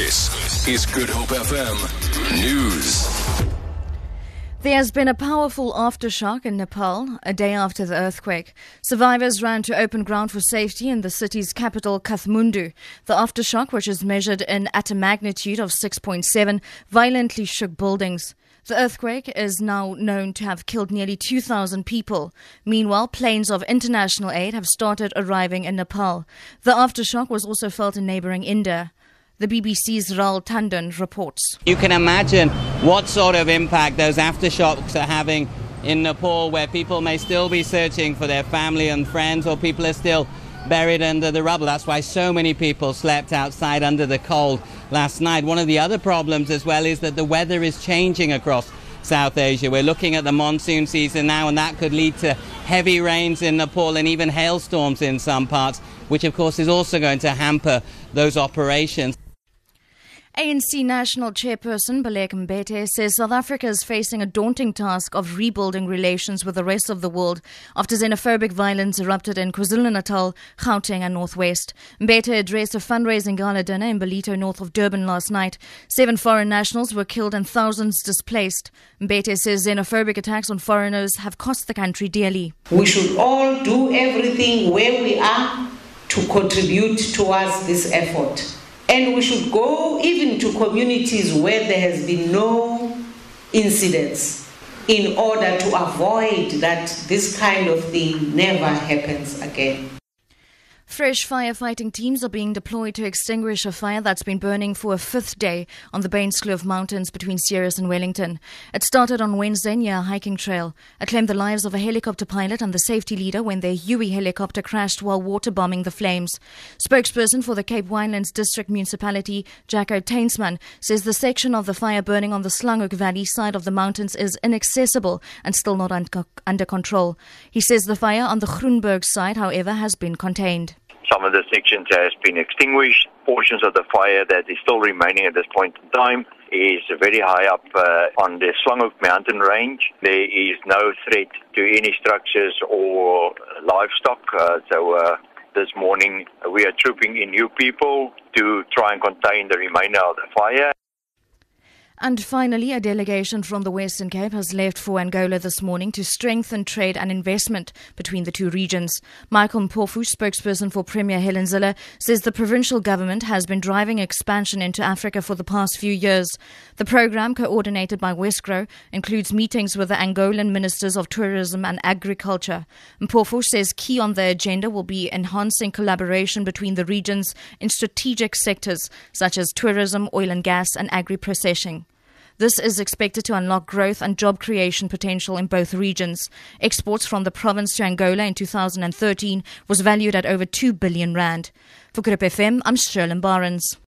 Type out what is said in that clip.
This is Good Hope FM News. There has been a powerful aftershock in Nepal a day after the earthquake. Survivors ran to open ground for safety in the city's capital, Kathmandu. The aftershock, which is measured in at a magnitude of 6.7, violently shook buildings. The earthquake is now known to have killed nearly 2,000 people. Meanwhile, planes of international aid have started arriving in Nepal. The aftershock was also felt in neighboring India. The BBC's Rahul Tandon reports. You can imagine what sort of impact those aftershocks are having in Nepal, where people may still be searching for their family and friends, or people are still buried under the rubble. That's why so many people slept outside under the cold last night. One of the other problems as well is that the weather is changing across South Asia. We're looking at the monsoon season now, and that could lead to heavy rains in Nepal and even hailstorms in some parts, which of course is also going to hamper those operations. ANC National Chairperson Baleka Mbete says South Africa is facing a daunting task of rebuilding relations with the rest of the world after xenophobic violence erupted in KwaZulu-Natal, Gauteng and Northwest. Mbete addressed a fundraising gala dinner in Ballito, north of Durban last night. Seven foreign nationals were killed and thousands displaced. Mbete says xenophobic attacks on foreigners have cost the country dearly. We should all do everything where we are to contribute towards this effort. And we should go even to communities where there has been no incidents in order to avoid that this kind of thing never happens again. Fresh firefighting teams are being deployed to extinguish a fire that's been burning for a fifth day on the Bainskloof Mountains between Ceres and Wellington. It started on Wednesday near a hiking trail. It claimed the lives of a helicopter pilot and the safety leader when their Huey helicopter crashed while water bombing the flames. Spokesperson for the Cape Winelands District Municipality, Jacko Tainsman, says the section of the fire burning on the Slanghoek Valley side of the mountains is inaccessible and still not under control. He says the fire on the Groenberg side, however, has been contained. Some of the sections has been extinguished. Portions of the fire that is still remaining at this point in time is very high up uh, on the Slanghoek mountain range. There is no threat to any structures or livestock. Uh, so uh, this morning we are trooping in new people to try and contain the remainder of the fire. And finally, a delegation from the Western Cape has left for Angola this morning to strengthen trade and investment between the two regions. Michael Mpofu, spokesperson for Premier Helen Zille, says the provincial government has been driving expansion into Africa for the past few years. The program, coordinated by Wesgro, includes meetings with the Angolan ministers of tourism and agriculture. Mpofu says key on the agenda will be enhancing collaboration between the regions in strategic sectors such as tourism, oil and gas, and agri-processing. This is expected to unlock growth and job creation potential in both regions. Exports from the province to Angola in 2013 was valued at over 2 billion rand. For Good FM, I'm Sherlyn Barnes.